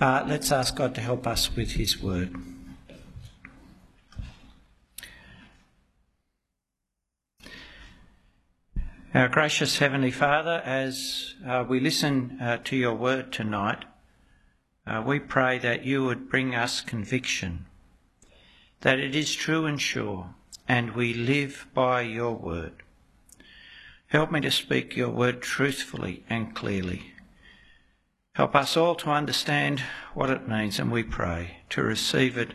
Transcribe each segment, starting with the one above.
Uh, let's ask God to help us with His word. Our gracious Heavenly Father, as uh, we listen uh, to your word tonight, uh, we pray that you would bring us conviction that it is true and sure, and we live by your word. Help me to speak your word truthfully and clearly. Help us all to understand what it means, and we pray to receive it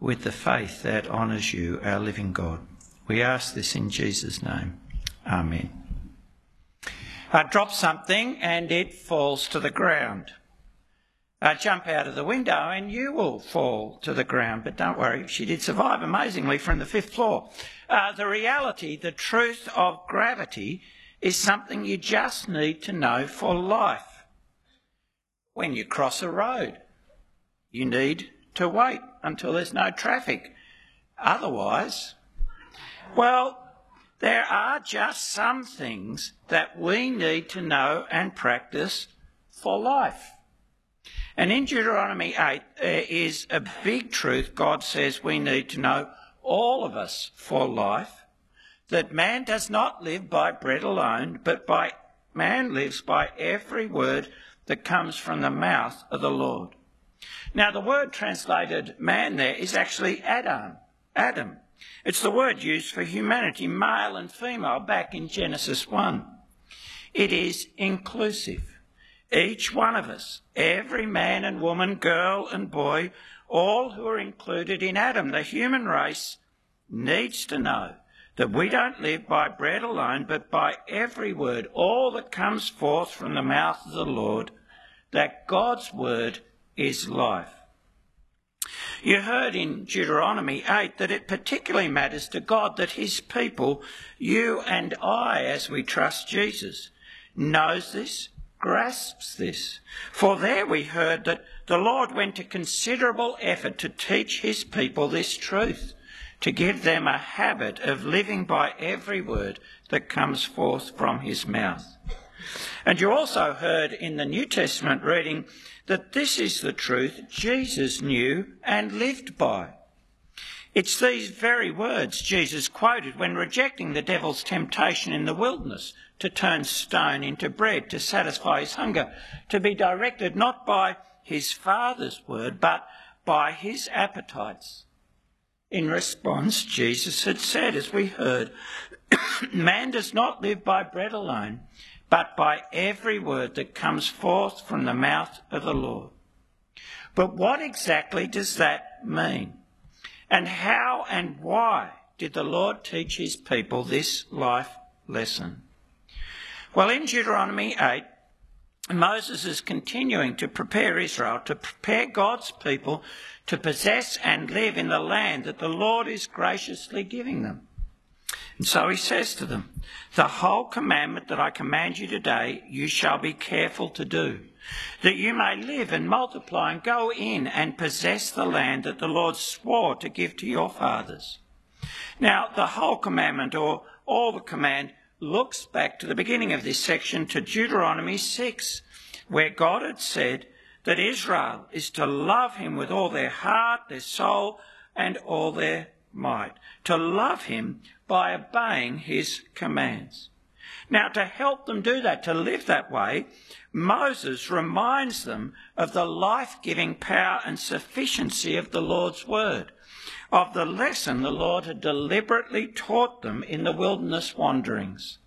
with the faith that honours you, our living God. We ask this in Jesus' name. Amen. I drop something and it falls to the ground uh, jump out of the window and you will fall to the ground. But don't worry, she did survive amazingly from the fifth floor. Uh, the reality, the truth of gravity is something you just need to know for life. When you cross a road, you need to wait until there's no traffic. Otherwise, well, there are just some things that we need to know and practice for life. And in Deuteronomy 8 there is a big truth God says we need to know, all of us, for life, that man does not live by bread alone, but by man lives by every word that comes from the mouth of the Lord. Now the word translated man there is actually Adam. Adam. It's the word used for humanity, male and female, back in Genesis 1. It is inclusive. Each one of us, every man and woman, girl and boy, all who are included in Adam, the human race, needs to know that we don't live by bread alone, but by every word, all that comes forth from the mouth of the Lord, that God's word is life. You heard in Deuteronomy 8 that it particularly matters to God that his people, you and I, as we trust Jesus, knows this grasps this. For there we heard that the Lord went to considerable effort to teach his people this truth, to give them a habit of living by every word that comes forth from his mouth. And you also heard in the New Testament reading that this is the truth Jesus knew and lived by. It's these very words Jesus quoted when rejecting the devil's temptation in the wilderness to turn stone into bread to satisfy his hunger, to be directed not by his Father's word, but by his appetites. In response, Jesus had said, as we heard, Man does not live by bread alone, but by every word that comes forth from the mouth of the Lord. But what exactly does that mean? And how and why did the Lord teach his people this life lesson? Well, in Deuteronomy 8, Moses is continuing to prepare Israel, to prepare God's people to possess and live in the land that the Lord is graciously giving them. And so he says to them, The whole commandment that I command you today, you shall be careful to do, that you may live and multiply and go in and possess the land that the Lord swore to give to your fathers. Now, the whole commandment, or all the command, looks back to the beginning of this section to Deuteronomy 6, where God had said that Israel is to love him with all their heart, their soul, and all their might, to love him by obeying his commands. Now, to help them do that, to live that way, Moses reminds them of the life giving power and sufficiency of the Lord's word, of the lesson the Lord had deliberately taught them in the wilderness wanderings.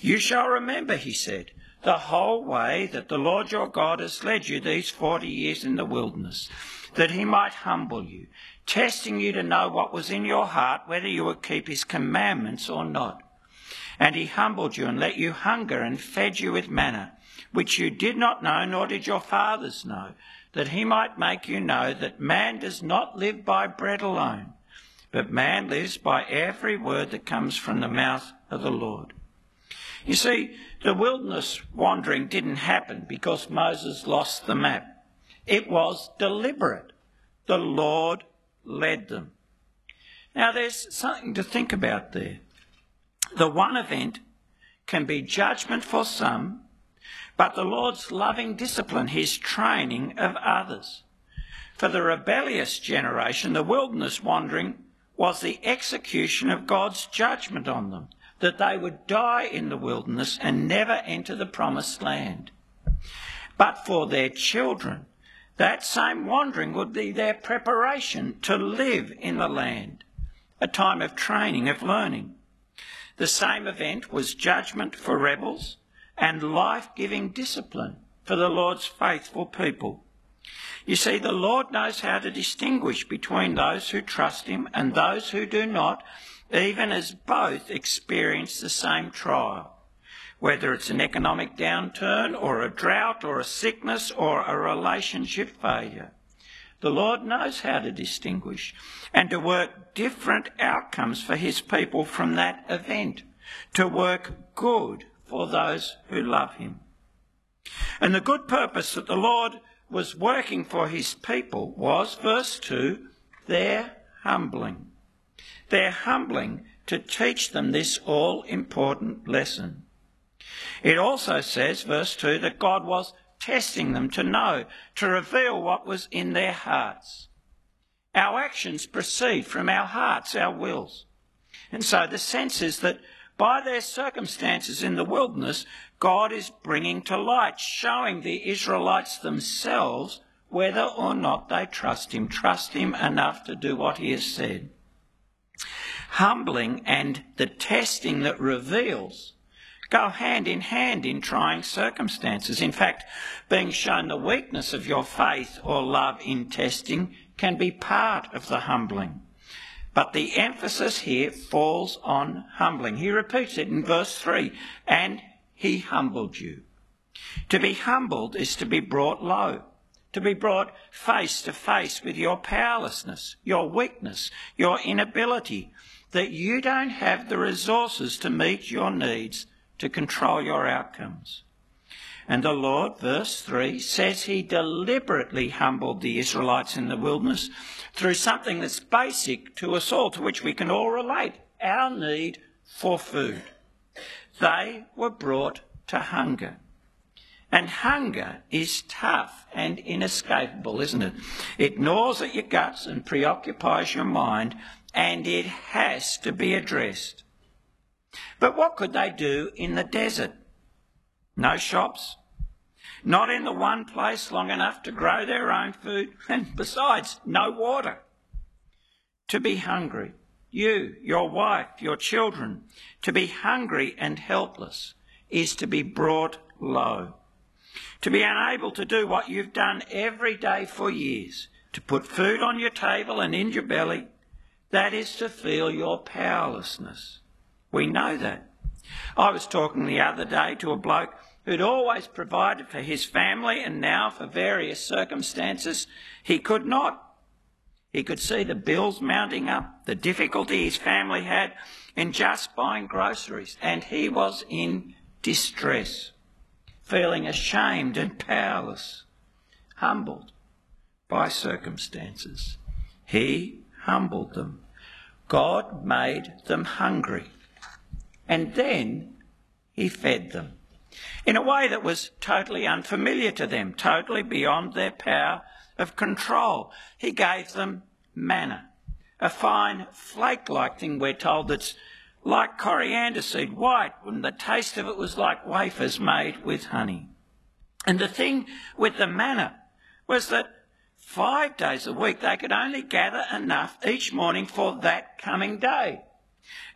You shall remember, he said, the whole way that the Lord your God has led you these forty years in the wilderness, that he might humble you, testing you to know what was in your heart, whether you would keep his commandments or not. And he humbled you and let you hunger and fed you with manna, which you did not know, nor did your fathers know, that he might make you know that man does not live by bread alone, but man lives by every word that comes from the mouth of the Lord. You see, the wilderness wandering didn't happen because Moses lost the map. It was deliberate. The Lord led them. Now, there's something to think about there. The one event can be judgment for some, but the Lord's loving discipline, his training of others. For the rebellious generation, the wilderness wandering was the execution of God's judgment on them, that they would die in the wilderness and never enter the promised land. But for their children, that same wandering would be their preparation to live in the land, a time of training, of learning. The same event was judgment for rebels and life giving discipline for the Lord's faithful people. You see, the Lord knows how to distinguish between those who trust Him and those who do not, even as both experience the same trial whether it's an economic downturn or a drought or a sickness or a relationship failure. The Lord knows how to distinguish and to work different outcomes for his people from that event, to work good for those who love him. And the good purpose that the Lord was working for his people was, verse 2, their humbling. Their humbling to teach them this all important lesson. It also says, verse 2, that God was testing them to know, to reveal what was in their hearts. Our actions proceed from our hearts, our wills. And so the sense is that by their circumstances in the wilderness, God is bringing to light, showing the Israelites themselves whether or not they trust Him, trust Him enough to do what He has said. Humbling and the testing that reveals go hand in hand in trying circumstances. In fact, being shown the weakness of your faith or love in testing can be part of the humbling. But the emphasis here falls on humbling. He repeats it in verse 3 and he humbled you. To be humbled is to be brought low, to be brought face to face with your powerlessness, your weakness, your inability, that you don't have the resources to meet your needs to control your outcomes. And the Lord, verse 3, says he deliberately humbled the Israelites in the wilderness through something that's basic to us all, to which we can all relate our need for food. They were brought to hunger. And hunger is tough and inescapable, isn't it? It gnaws at your guts and preoccupies your mind, and it has to be addressed. But what could they do in the desert? No shops, not in the one place long enough to grow their own food, and besides, no water. To be hungry, you, your wife, your children, to be hungry and helpless is to be brought low. To be unable to do what you've done every day for years, to put food on your table and in your belly, that is to feel your powerlessness. We know that. I was talking the other day to a bloke who'd always provided for his family and now, for various circumstances, he could not. He could see the bills mounting up, the difficulty his family had in just buying groceries, and he was in distress, feeling ashamed and powerless, humbled by circumstances. He humbled them. God made them hungry and then he fed them in a way that was totally unfamiliar to them, totally beyond their power of control. He gave them manna, a fine flake like thing, we're told, that's like coriander seed, white, and the taste of it was like wafers made with honey. And the thing with the manna was that five days a week they could only gather enough each morning for that coming day.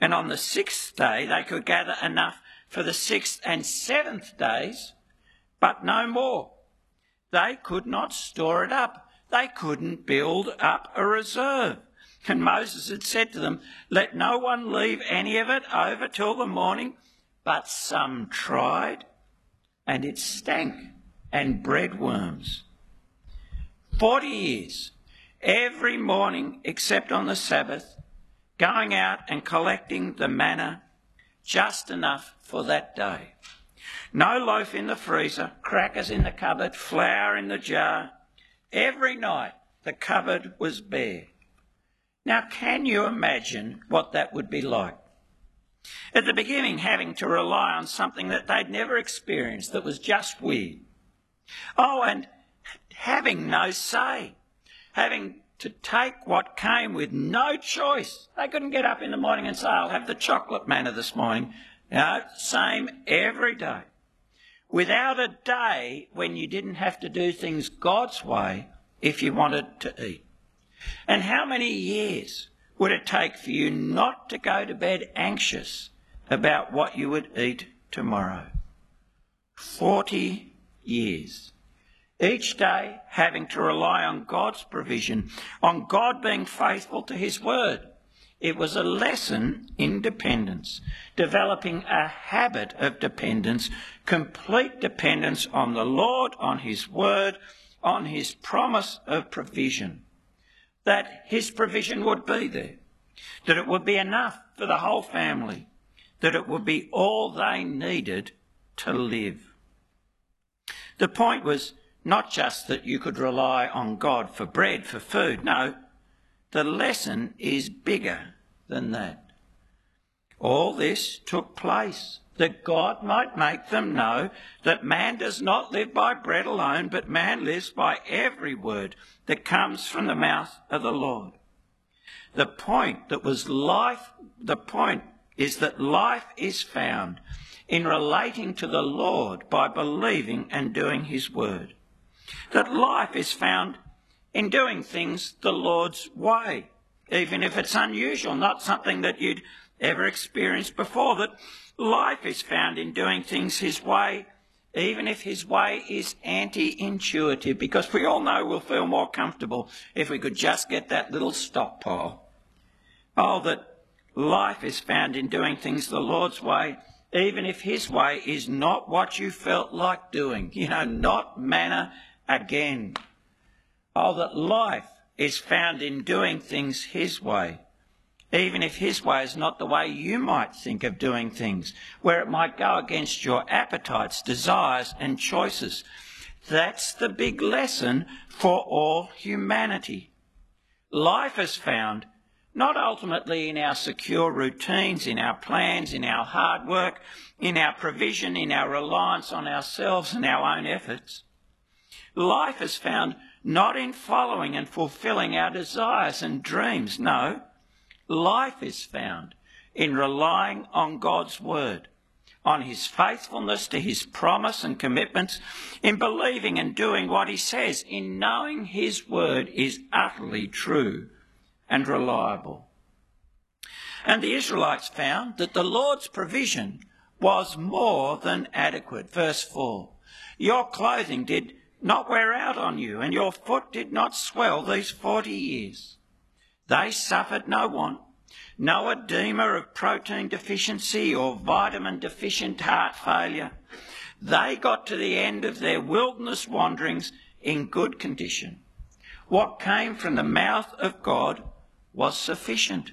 And on the sixth day they could gather enough for the sixth and seventh days, but no more. They could not store it up. They couldn't build up a reserve. And Moses had said to them, Let no one leave any of it over till the morning. But some tried, and it stank and bred worms. Forty years, every morning except on the Sabbath, going out and collecting the manna just enough for that day. No loaf in the freezer, crackers in the cupboard, flour in the jar. Every night the cupboard was bare. Now, can you imagine what that would be like? At the beginning, having to rely on something that they'd never experienced that was just weird. Oh, and having no say, having to take what came with no choice. They couldn't get up in the morning and say, I'll have the chocolate manna this morning. No, same every day. Without a day when you didn't have to do things God's way if you wanted to eat. And how many years would it take for you not to go to bed anxious about what you would eat tomorrow? Forty years. Each day having to rely on God's provision, on God being faithful to His word. It was a lesson in dependence, developing a habit of dependence, complete dependence on the Lord, on His word, on His promise of provision. That His provision would be there, that it would be enough for the whole family, that it would be all they needed to live. The point was not just that you could rely on God for bread, for food. No, the lesson is bigger than that. All this took place that God might make them know that man does not live by bread alone, but man lives by every word that comes from the mouth of the Lord. The point that was life, the point is that life is found in relating to the Lord by believing and doing his word. That life is found in doing things the Lord's way, even if it's unusual, not something that you'd ever experienced before. That life is found in doing things His way, even if His way is anti intuitive, because we all know we'll feel more comfortable if we could just get that little stockpile. Oh, that life is found in doing things the Lord's way, even if His way is not what you felt like doing. You know, not manna again. Oh, that life is found in doing things His way, even if His way is not the way you might think of doing things, where it might go against your appetites, desires, and choices. That's the big lesson for all humanity. Life is found not ultimately in our secure routines, in our plans, in our hard work, in our provision, in our reliance on ourselves and our own efforts. Life is found not in following and fulfilling our desires and dreams. No, life is found in relying on God's word, on his faithfulness to his promise and commitments, in believing and doing what he says, in knowing his word is utterly true and reliable. And the Israelites found that the Lord's provision was more than adequate. Verse 4 Your clothing did not wear out on you, and your foot did not swell these forty years. They suffered no want, no edema of protein deficiency or vitamin deficient heart failure. They got to the end of their wilderness wanderings in good condition. What came from the mouth of God was sufficient.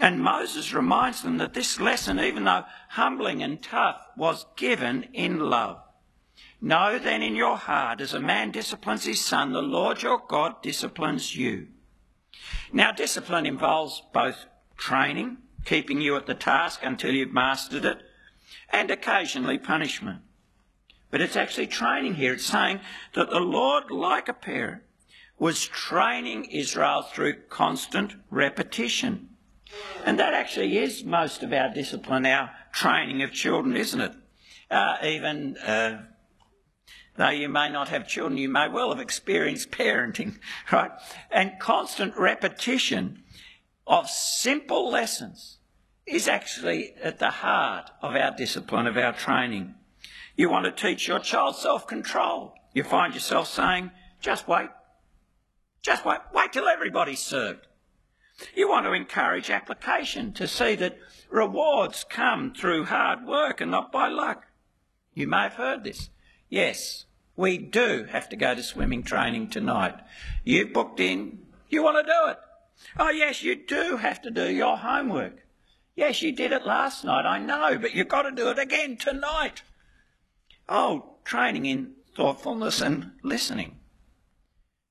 And Moses reminds them that this lesson, even though humbling and tough, was given in love. Know then in your heart, as a man disciplines his son, the Lord your God disciplines you. Now, discipline involves both training, keeping you at the task until you've mastered it, and occasionally punishment. But it's actually training here. It's saying that the Lord, like a parent, was training Israel through constant repetition. And that actually is most of our discipline, our training of children, isn't it? Uh, even uh, Though you may not have children, you may well have experienced parenting, right? And constant repetition of simple lessons is actually at the heart of our discipline, of our training. You want to teach your child self control. You find yourself saying, just wait. Just wait. Wait till everybody's served. You want to encourage application to see that rewards come through hard work and not by luck. You may have heard this. Yes, we do have to go to swimming training tonight. You booked in, you want to do it. Oh, yes, you do have to do your homework. Yes, you did it last night, I know, but you've got to do it again tonight. Oh, training in thoughtfulness and listening.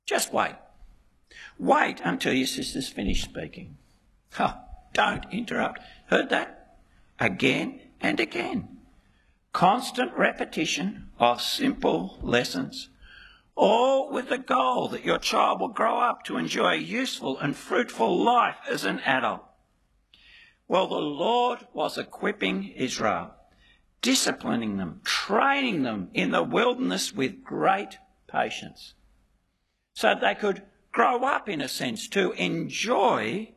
Just wait. Wait until your sister's finished speaking. Oh, don't interrupt. Heard that? again and again. Constant repetition of simple lessons, all with the goal that your child will grow up to enjoy a useful and fruitful life as an adult. Well, the Lord was equipping Israel, disciplining them, training them in the wilderness with great patience, so they could grow up, in a sense, to enjoy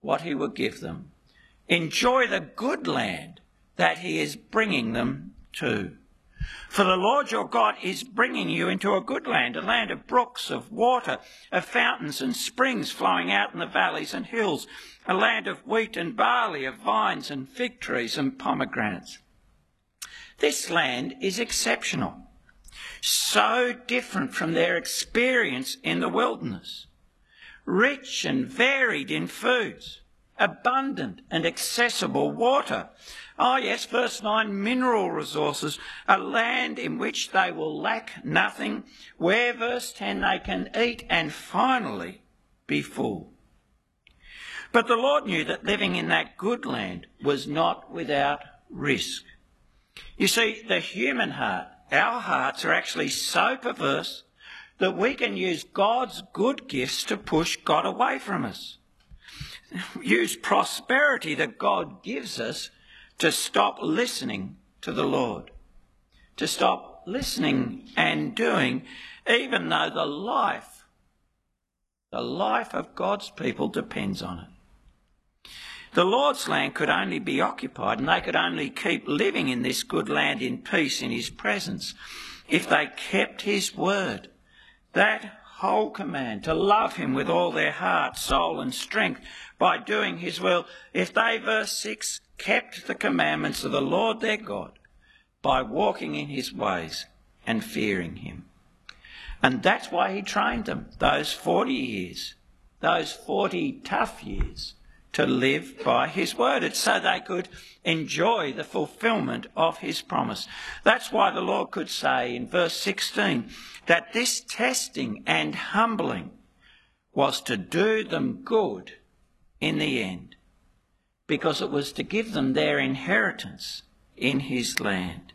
what He would give them, enjoy the good land that He is bringing them to. For the Lord your God is bringing you into a good land, a land of brooks, of water, of fountains and springs flowing out in the valleys and hills, a land of wheat and barley, of vines and fig trees and pomegranates. This land is exceptional, so different from their experience in the wilderness, rich and varied in foods, abundant and accessible water. Oh, yes, verse 9 mineral resources, a land in which they will lack nothing, where, verse 10, they can eat and finally be full. But the Lord knew that living in that good land was not without risk. You see, the human heart, our hearts are actually so perverse that we can use God's good gifts to push God away from us. Use prosperity that God gives us to stop listening to the Lord, to stop listening and doing, even though the life, the life of God's people depends on it. The Lord's land could only be occupied and they could only keep living in this good land in peace in His presence if they kept His word. That whole command to love Him with all their heart, soul, and strength by doing His will. If they, verse 6, kept the commandments of the Lord their God by walking in His ways and fearing Him. And that's why He trained them those 40 years, those 40 tough years to live by his word. It's so they could enjoy the fulfillment of his promise. That's why the Lord could say in verse 16 that this testing and humbling was to do them good in the end, because it was to give them their inheritance in his land.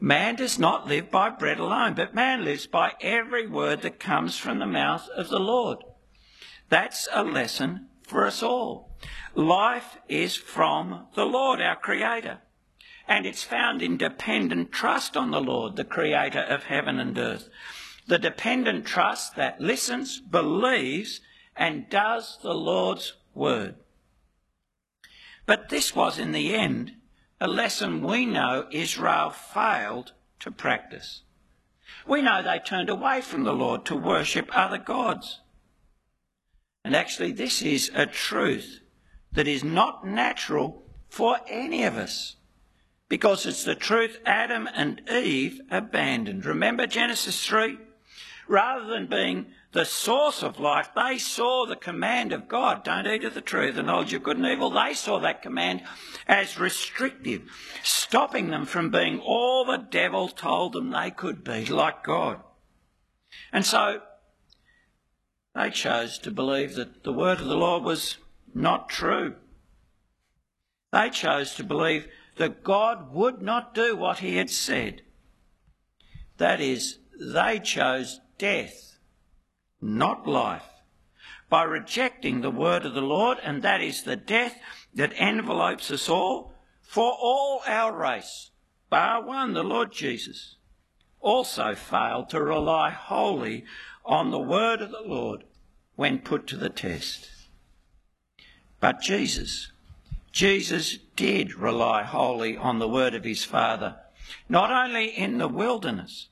Man does not live by bread alone, but man lives by every word that comes from the mouth of the Lord. That's a lesson for us all. Life is from the Lord, our Creator, and it's found in dependent trust on the Lord, the Creator of heaven and earth. The dependent trust that listens, believes, and does the Lord's word. But this was, in the end, a lesson we know Israel failed to practice. We know they turned away from the Lord to worship other gods. And actually, this is a truth that is not natural for any of us because it's the truth Adam and Eve abandoned. Remember Genesis 3? Rather than being the source of life, they saw the command of God, don't eat of the tree the knowledge of good and evil. They saw that command as restrictive, stopping them from being all the devil told them they could be, like God. And so they chose to believe that the word of the Lord was not true. They chose to believe that God would not do what he had said. That is, they chose death, not life, by rejecting the word of the Lord, and that is the death that envelopes us all, for all our race, bar one, the Lord Jesus, also failed to rely wholly on the word of the Lord when put to the test. But Jesus, Jesus did rely wholly on the word of his Father, not only in the wilderness,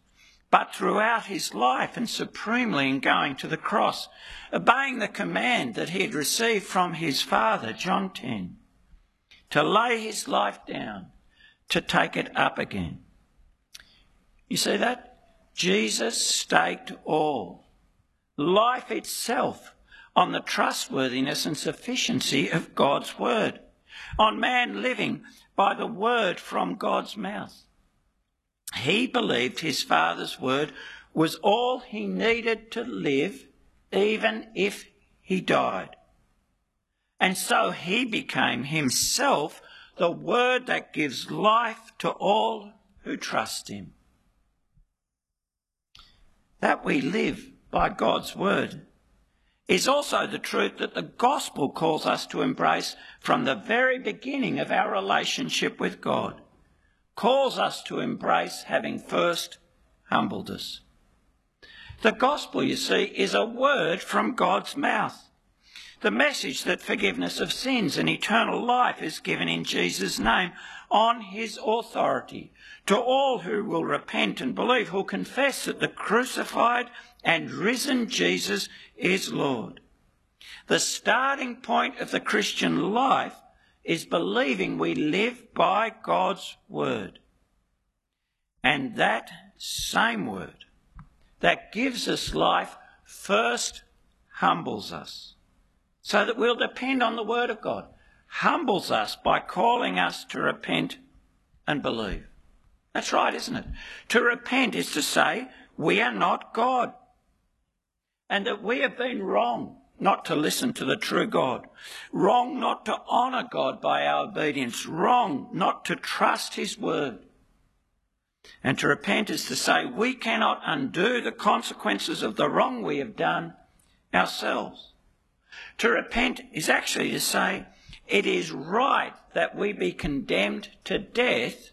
but throughout his life and supremely in going to the cross, obeying the command that he had received from his Father, John 10, to lay his life down, to take it up again. You see that? Jesus staked all life itself on the trustworthiness and sufficiency of God's word, on man living by the word from God's mouth. He believed his father's word was all he needed to live, even if he died. And so he became himself the word that gives life to all who trust him. That we live by God's word is also the truth that the gospel calls us to embrace from the very beginning of our relationship with God, calls us to embrace having first humbled us. The gospel, you see, is a word from God's mouth. The message that forgiveness of sins and eternal life is given in Jesus' name on his authority to all who will repent and believe, who confess that the crucified and risen Jesus is Lord. The starting point of the Christian life is believing we live by God's word. And that same word that gives us life first humbles us so that we'll depend on the word of God. Humbles us by calling us to repent and believe. That's right, isn't it? To repent is to say we are not God and that we have been wrong not to listen to the true God, wrong not to honour God by our obedience, wrong not to trust His word. And to repent is to say we cannot undo the consequences of the wrong we have done ourselves. To repent is actually to say it is right that we be condemned to death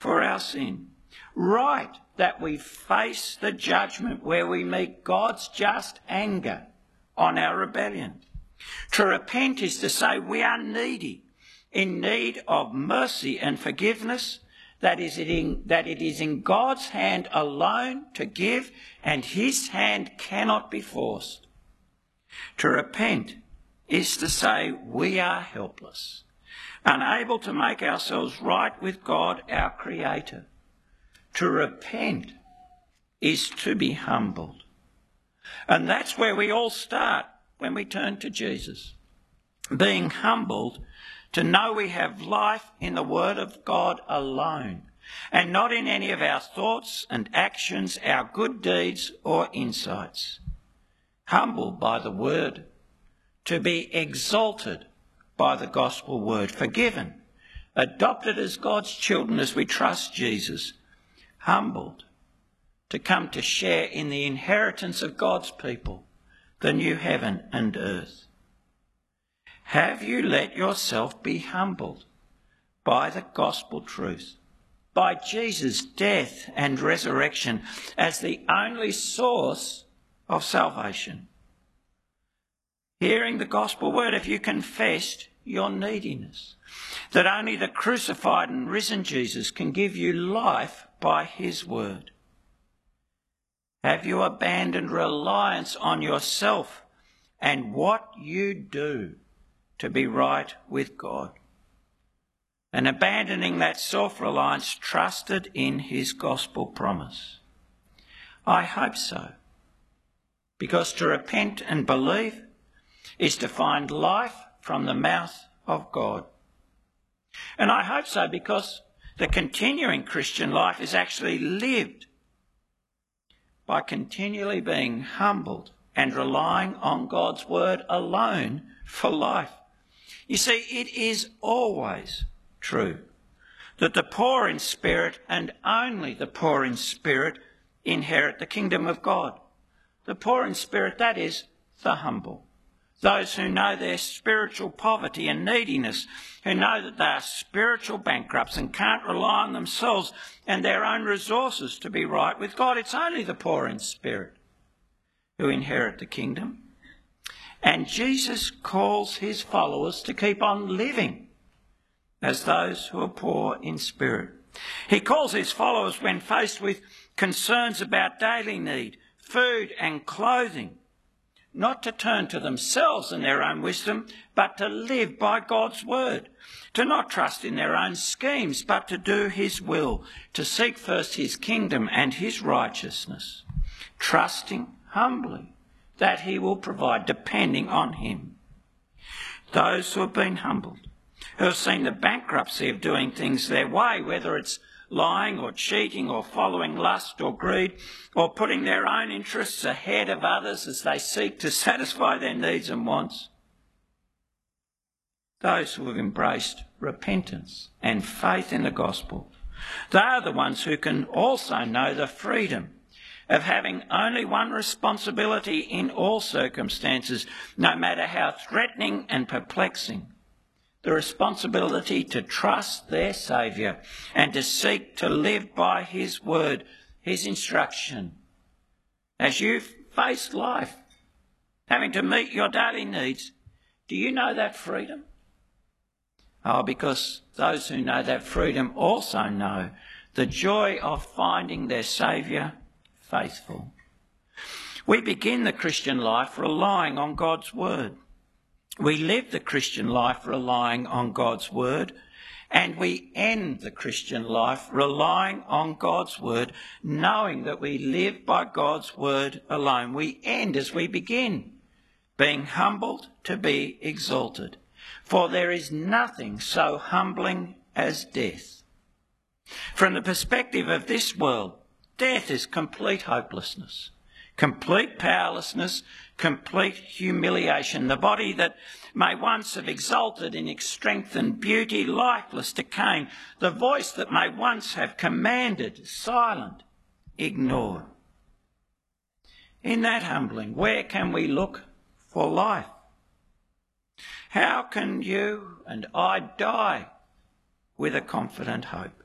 for our sin. Right that we face the judgment where we meet God's just anger on our rebellion. To repent is to say we are needy, in need of mercy and forgiveness, that is in, that it is in God's hand alone to give, and his hand cannot be forced. To repent is to say we are helpless, unable to make ourselves right with God, our Creator. To repent is to be humbled. And that's where we all start when we turn to Jesus. Being humbled to know we have life in the Word of God alone and not in any of our thoughts and actions, our good deeds or insights. Humbled by the Word, to be exalted by the gospel word, forgiven, adopted as God's children as we trust Jesus, humbled to come to share in the inheritance of God's people, the new heaven and earth. Have you let yourself be humbled by the gospel truth, by Jesus' death and resurrection as the only source of salvation? Hearing the gospel word, have you confessed your neediness? That only the crucified and risen Jesus can give you life by his word? Have you abandoned reliance on yourself and what you do to be right with God? And abandoning that self reliance, trusted in his gospel promise? I hope so. Because to repent and believe is to find life from the mouth of God. And I hope so because the continuing Christian life is actually lived by continually being humbled and relying on God's word alone for life. You see, it is always true that the poor in spirit and only the poor in spirit inherit the kingdom of God. The poor in spirit, that is, the humble those who know their spiritual poverty and neediness, who know that they are spiritual bankrupts and can't rely on themselves and their own resources to be right with God. It's only the poor in spirit who inherit the kingdom. And Jesus calls his followers to keep on living as those who are poor in spirit. He calls his followers when faced with concerns about daily need, food and clothing not to turn to themselves and their own wisdom, but to live by God's word, to not trust in their own schemes, but to do his will, to seek first his kingdom and his righteousness, trusting humbly that he will provide, depending on him. Those who have been humbled, who have seen the bankruptcy of doing things their way, whether it's lying or cheating or following lust or greed or putting their own interests ahead of others as they seek to satisfy their needs and wants. those who have embraced repentance and faith in the gospel. They are the ones who can also know the freedom of having only one responsibility in all circumstances, no matter how threatening and perplexing. The responsibility to trust their Saviour and to seek to live by His word, His instruction. As you face life, having to meet your daily needs, do you know that freedom? Oh, because those who know that freedom also know the joy of finding their Saviour faithful. We begin the Christian life relying on God's Word. We live the Christian life relying on God's Word. And we end the Christian life relying on God's Word, knowing that we live by God's Word alone. We end as we begin, being humbled to be exalted. For there is nothing so humbling as death. From the perspective of this world, death is complete hopelessness, complete powerlessness, complete humiliation. The body that may once have exulted in its strength and beauty, lifeless, decaying. The voice that may once have commanded, silent, ignored. In that humbling, where can we look for life? How can you and I die with a confident hope?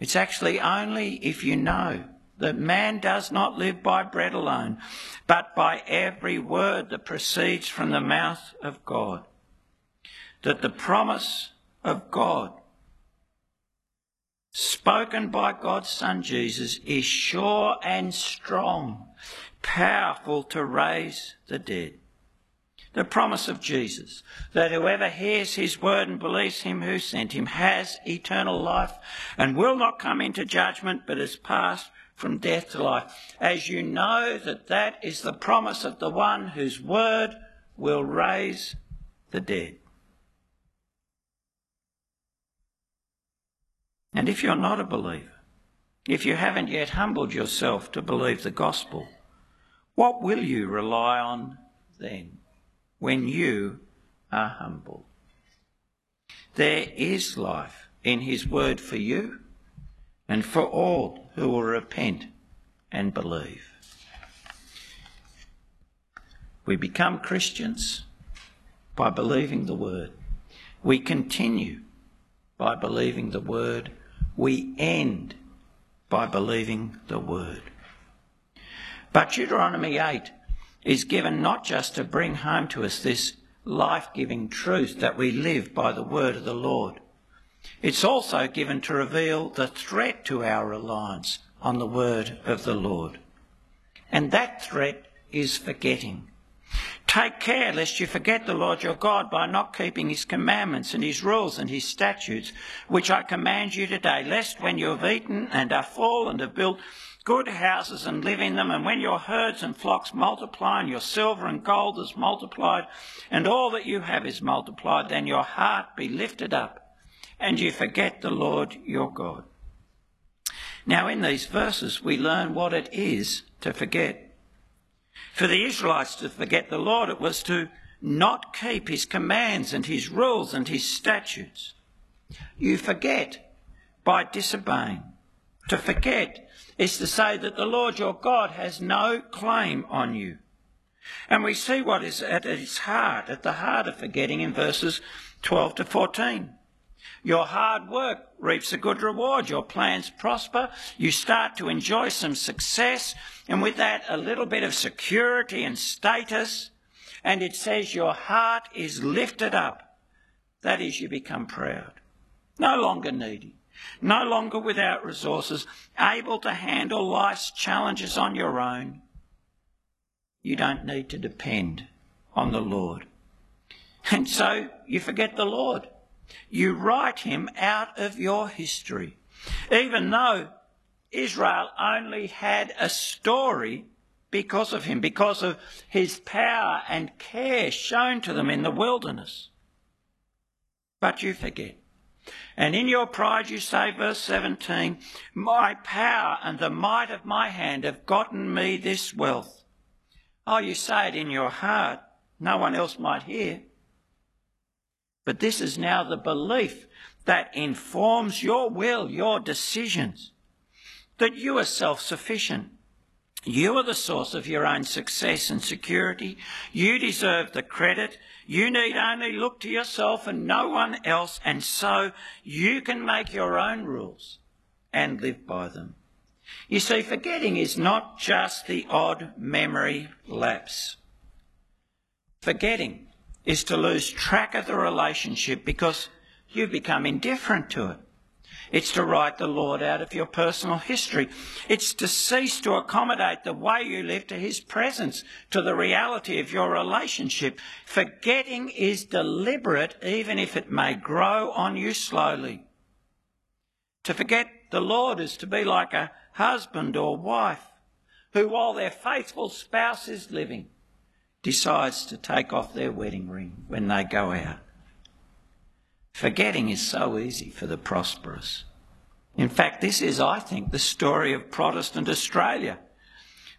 It's actually only if you know that man does not live by bread alone, but by every word that proceeds from the mouth of God. That the promise of God, spoken by God's Son Jesus, is sure and strong, powerful to raise the dead the promise of Jesus that whoever hears his word and believes him who sent him has eternal life and will not come into judgment but is passed from death to life. As you know that that is the promise of the one whose word will raise the dead. And if you're not a believer, if you haven't yet humbled yourself to believe the gospel, what will you rely on then? when you are humble. There is life in his word for you and for all who will repent and believe. We become Christians by believing the word. We continue by believing the word. We end by believing the word. But Deuteronomy 8 is given not just to bring home to us this life giving truth that we live by the word of the Lord, it's also given to reveal the threat to our reliance on the word of the Lord. And that threat is forgetting. Take care lest you forget the Lord your God by not keeping his commandments and his rules and his statutes, which I command you today, lest when you have eaten and are full and have built good houses and live in them, and when your herds and flocks multiply, and your silver and gold is multiplied, and all that you have is multiplied, then your heart be lifted up, and you forget the Lord your God. Now, in these verses, we learn what it is to forget. For the Israelites to forget the Lord, it was to not keep his commands and his rules and his statutes. You forget by disobeying. To forget is to say that the Lord your God has no claim on you. And we see what is at its heart, at the heart of forgetting in verses 12 to 14. Your hard work reaps a good reward. Your plans prosper. You start to enjoy some success, and with that, a little bit of security and status. And it says your heart is lifted up. That is, you become proud. No longer needy no longer without resources, able to handle life's challenges on your own, you don't need to depend on the Lord. And so you forget the Lord. You write him out of your history. Even though Israel only had a story because of him, because of his power and care shown to them in the wilderness. But you forget. And in your pride you say, verse 17, My power and the might of my hand have gotten me this wealth. Oh, you say it in your heart. No one else might hear. But this is now the belief that informs your will, your decisions, that you are self sufficient. You are the source of your own success and security. You deserve the credit. You need only look to yourself and no one else, and so you can make your own rules and live by them. You see, forgetting is not just the odd memory lapse. Forgetting is to lose track of the relationship because you become indifferent to it. It's to write the Lord out of your personal history. It's to cease to accommodate the way you live to His presence, to the reality of your relationship. Forgetting is deliberate, even if it may grow on you slowly. To forget the Lord is to be like a husband or wife who, while their faithful spouse is living, decides to take off their wedding ring when they go out. Forgetting is so easy for the prosperous. In fact, this is, I think, the story of Protestant Australia,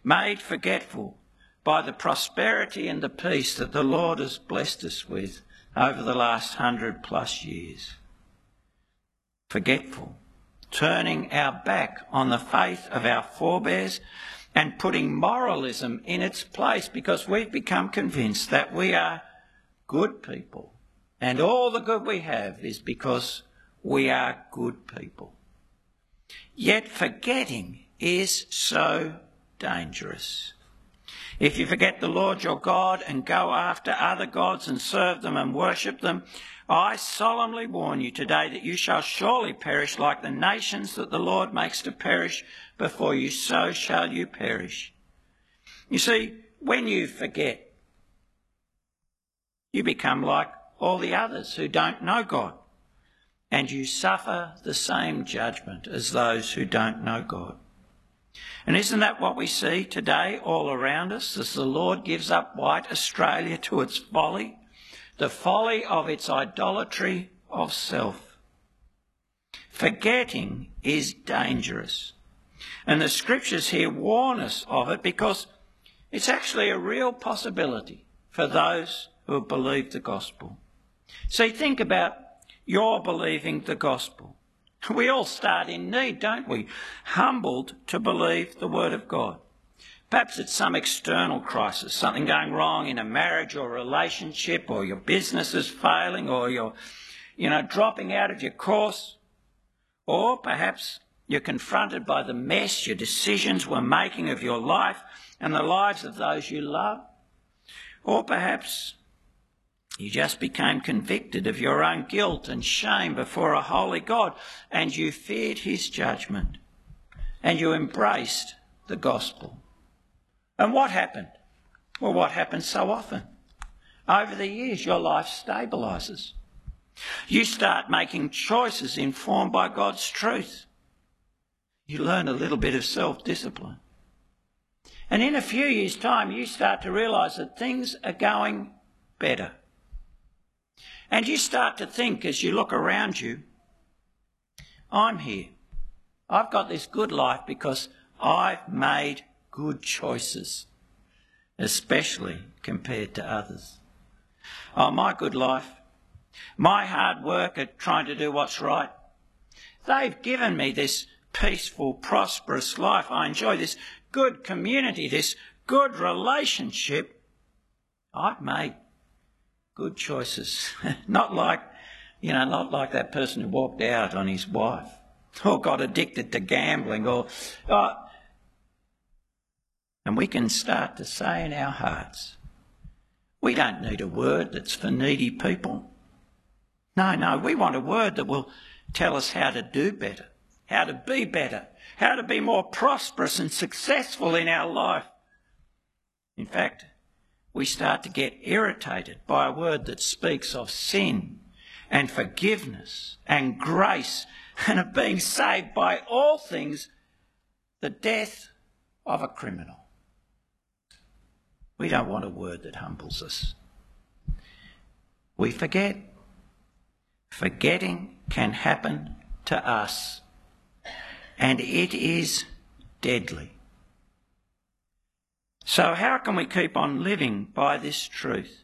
made forgetful by the prosperity and the peace that the Lord has blessed us with over the last hundred plus years. Forgetful, turning our back on the faith of our forebears and putting moralism in its place because we've become convinced that we are good people and all the good we have is because we are good people. Yet forgetting is so dangerous. If you forget the Lord your God and go after other gods and serve them and worship them, I solemnly warn you today that you shall surely perish like the nations that the Lord makes to perish before you, so shall you perish. You see, when you forget, you become like all the others who don't know God. And you suffer the same judgment as those who don't know God. And isn't that what we see today all around us as the Lord gives up white Australia to its folly? The folly of its idolatry of self. Forgetting is dangerous. And the scriptures here warn us of it because it's actually a real possibility for those who have believed the gospel. See, think about your believing the gospel. We all start in need, don't we? Humbled to believe the word of God. Perhaps it's some external crisis, something going wrong in a marriage or relationship, or your business is failing, or you're, you know, dropping out of your course. Or perhaps you're confronted by the mess your decisions were making of your life and the lives of those you love. Or perhaps you just became convicted of your own guilt and shame before a holy God, and you feared his judgment, and you embraced the gospel. And what happened? Well, what happens so often? Over the years, your life stabilises. You start making choices informed by God's truth. You learn a little bit of self discipline. And in a few years' time, you start to realise that things are going better. And you start to think as you look around you, I'm here. I've got this good life because I've made good choices, especially compared to others. Oh, my good life, my hard work at trying to do what's right, they've given me this peaceful, prosperous life. I enjoy this good community, this good relationship. I've made good choices. not like, you know, not like that person who walked out on his wife or got addicted to gambling or. Uh, and we can start to say in our hearts, we don't need a word that's for needy people. No, no, we want a word that will tell us how to do better, how to be better, how to be more prosperous and successful in our life. In fact, we start to get irritated by a word that speaks of sin and forgiveness and grace and of being saved by all things, the death of a criminal. We don't want a word that humbles us. We forget. Forgetting can happen to us, and it is deadly. So, how can we keep on living by this truth?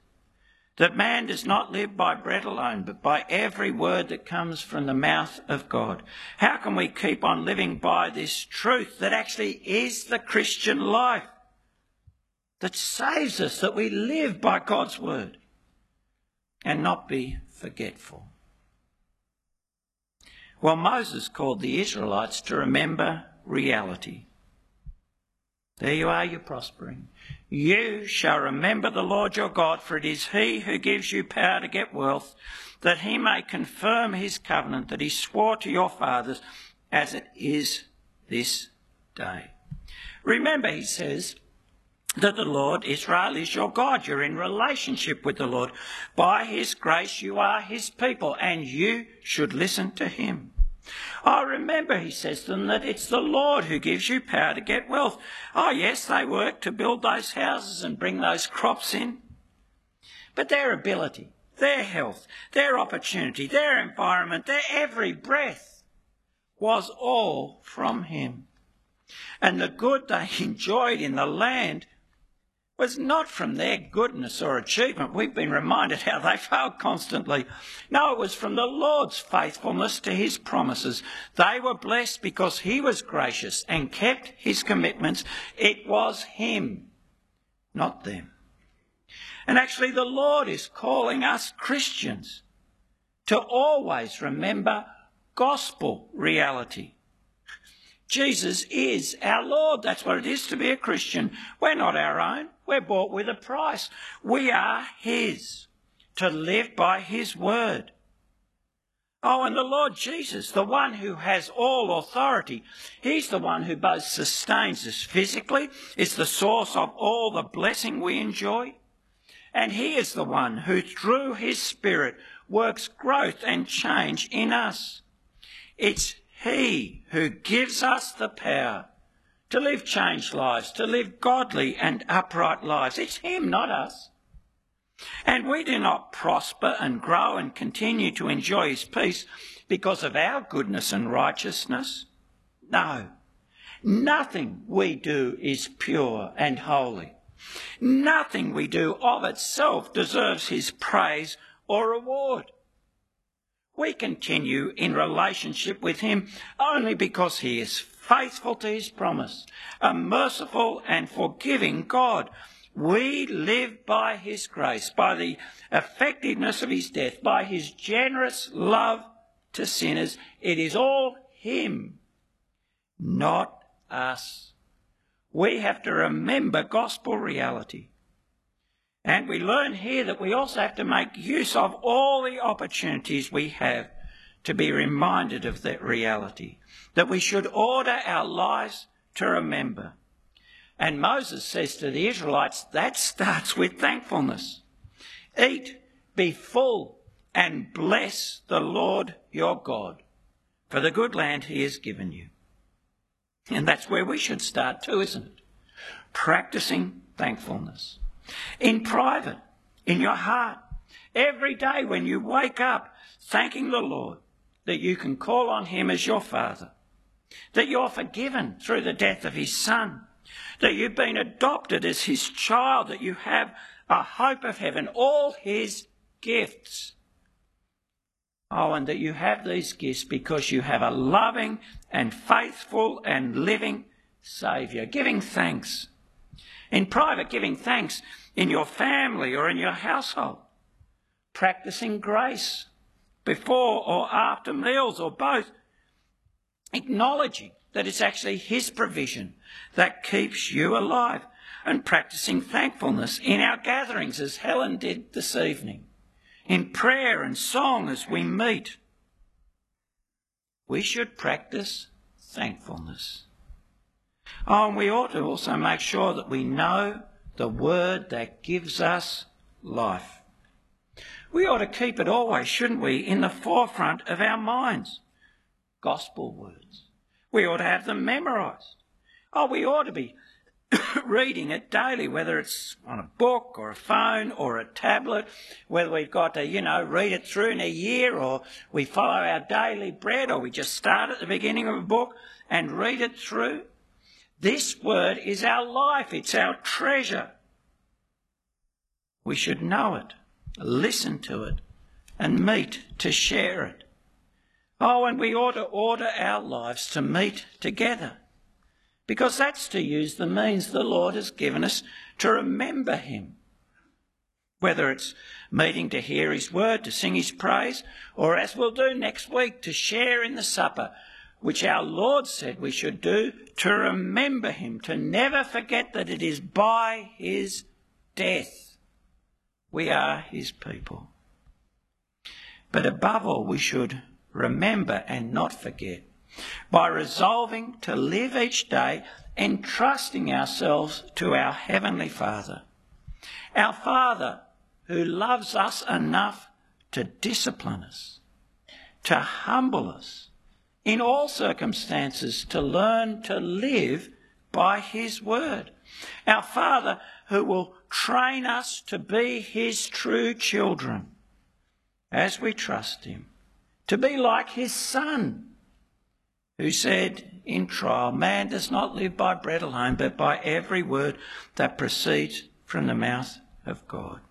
that man does not live by bread alone, but by every word that comes from the mouth of God. How can we keep on living by this truth that actually is the Christian life? That saves us, that we live by God's word and not be forgetful. Well, Moses called the Israelites to remember reality. There you are, you're prospering. You shall remember the Lord your God, for it is he who gives you power to get wealth, that he may confirm his covenant that he swore to your fathers, as it is this day. Remember, he says, that the Lord Israel is your God. You're in relationship with the Lord. By his grace, you are his people, and you should listen to him. Oh, remember, he says to them, that it's the Lord who gives you power to get wealth. Oh, yes, they work to build those houses and bring those crops in. But their ability, their health, their opportunity, their environment, their every breath was all from him. And the good they enjoyed in the land was not from their goodness or achievement. We've been reminded how they failed constantly. No, it was from the Lord's faithfulness to his promises. They were blessed because he was gracious and kept his commitments. It was him, not them. And actually, the Lord is calling us Christians to always remember gospel reality. Jesus is our Lord. That's what it is to be a Christian. We're not our own. We're bought with a price. We are His to live by His word. Oh, and the Lord Jesus, the one who has all authority, He's the one who both sustains us physically, is the source of all the blessing we enjoy. And He is the one who, through His Spirit, works growth and change in us. It's He who gives us the power to live changed lives, to live godly and upright lives. It's Him, not us. And we do not prosper and grow and continue to enjoy His peace because of our goodness and righteousness. No. Nothing we do is pure and holy. Nothing we do of itself deserves His praise or reward. We continue in relationship with Him only because He is faithful to his promise, a merciful and forgiving God. We live by his grace, by the effectiveness of his death, by his generous love to sinners. It is all him, not us. We have to remember gospel reality. And we learn here that we also have to make use of all the opportunities we have to be reminded of that reality that we should order our lives to remember. And Moses says to the Israelites, that starts with thankfulness. Eat, be full, and bless the Lord your God for the good land he has given you. And that's where we should start too, isn't it? Practicing thankfulness. In private, in your heart, every day when you wake up, thanking the Lord that you can call on him as your Father that you're forgiven through the death of his son, that you've been adopted as his child, that you have a hope of heaven, all his gifts. Oh, and that you have these gifts because you have a loving and faithful and living Saviour, giving thanks. In private, giving thanks in your family or in your household, practicing grace before or after meals or both acknowledging that it's actually His provision that keeps you alive and practicing thankfulness in our gatherings, as Helen did this evening, in prayer and song as we meet. We should practice thankfulness. Oh, and we ought to also make sure that we know the word that gives us life. We ought to keep it always, shouldn't we, in the forefront of our minds gospel words. We ought to have them memorised. Oh, we ought to be reading it daily, whether it's on a book or a phone or a tablet, whether we've got to, you know, read it through in a year or we follow our daily bread or we just start at the beginning of a book and read it through. This word is our life. It's our treasure. We should know it listen to it, and meet to share it. Oh, and we ought to order our lives to meet together because that's to use the means the Lord has given us to remember Him. Whether it's meeting to hear His word, to sing His praise, or as we'll do next week, to share in the supper, which our Lord said we should do to remember Him, to never forget that it is by His death we are His people. But above all, we should remember and not forget by resolving to live each day entrusting ourselves to our Heavenly Father. Our Father who loves us enough to discipline us, to humble us, in all circumstances to learn to live by His Word. Our Father who will train us to be His true children as we trust Him, to be like His Son who said in trial, Man does not live by bread alone, but by every word that proceeds from the mouth of God.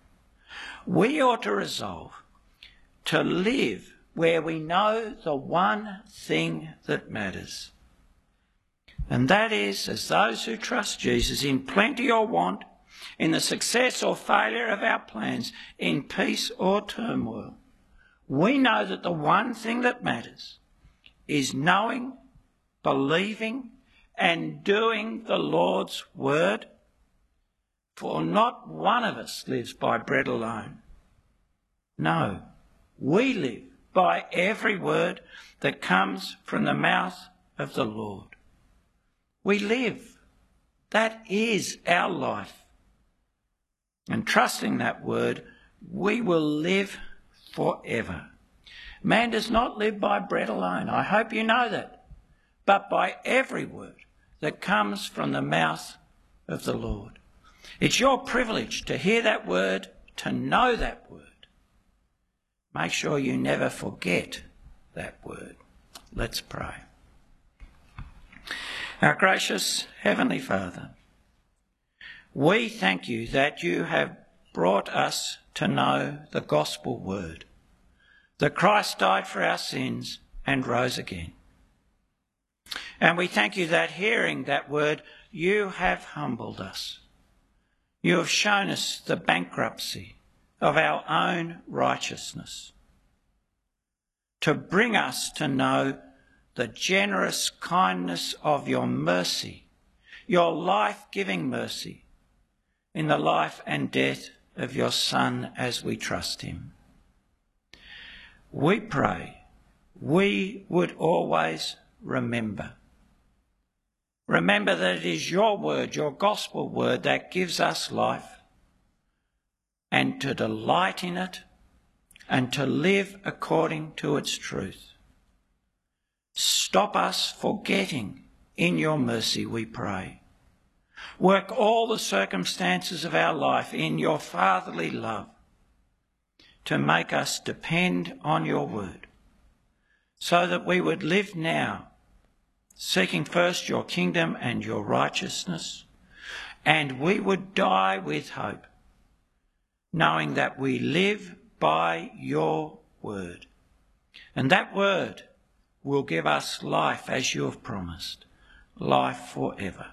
We ought to resolve to live where we know the one thing that matters. And that is, as those who trust Jesus in plenty or want, in the success or failure of our plans, in peace or turmoil, we know that the one thing that matters is knowing, believing, and doing the Lord's word. For not one of us lives by bread alone. No, we live by every word that comes from the mouth of the Lord. We live. That is our life. And trusting that word, we will live forever. Man does not live by bread alone. I hope you know that. But by every word that comes from the mouth of the Lord. It's your privilege to hear that word, to know that word. Make sure you never forget that word. Let's pray. Our gracious Heavenly Father, we thank you that you have brought us to know the gospel word that Christ died for our sins and rose again. And we thank you that hearing that word, you have humbled us. You have shown us the bankruptcy of our own righteousness to bring us to know the generous kindness of your mercy, your life giving mercy in the life and death of your Son as we trust him we pray we would always remember. Remember that it is your word, your gospel word, that gives us life, and to delight in it, and to live according to its truth. Stop us forgetting in your mercy, we pray. Work all the circumstances of our life in your fatherly love to make us depend on your word, so that we would live now, seeking first your kingdom and your righteousness, and we would die with hope, knowing that we live by your word. And that word will give us life as you have promised, life forever.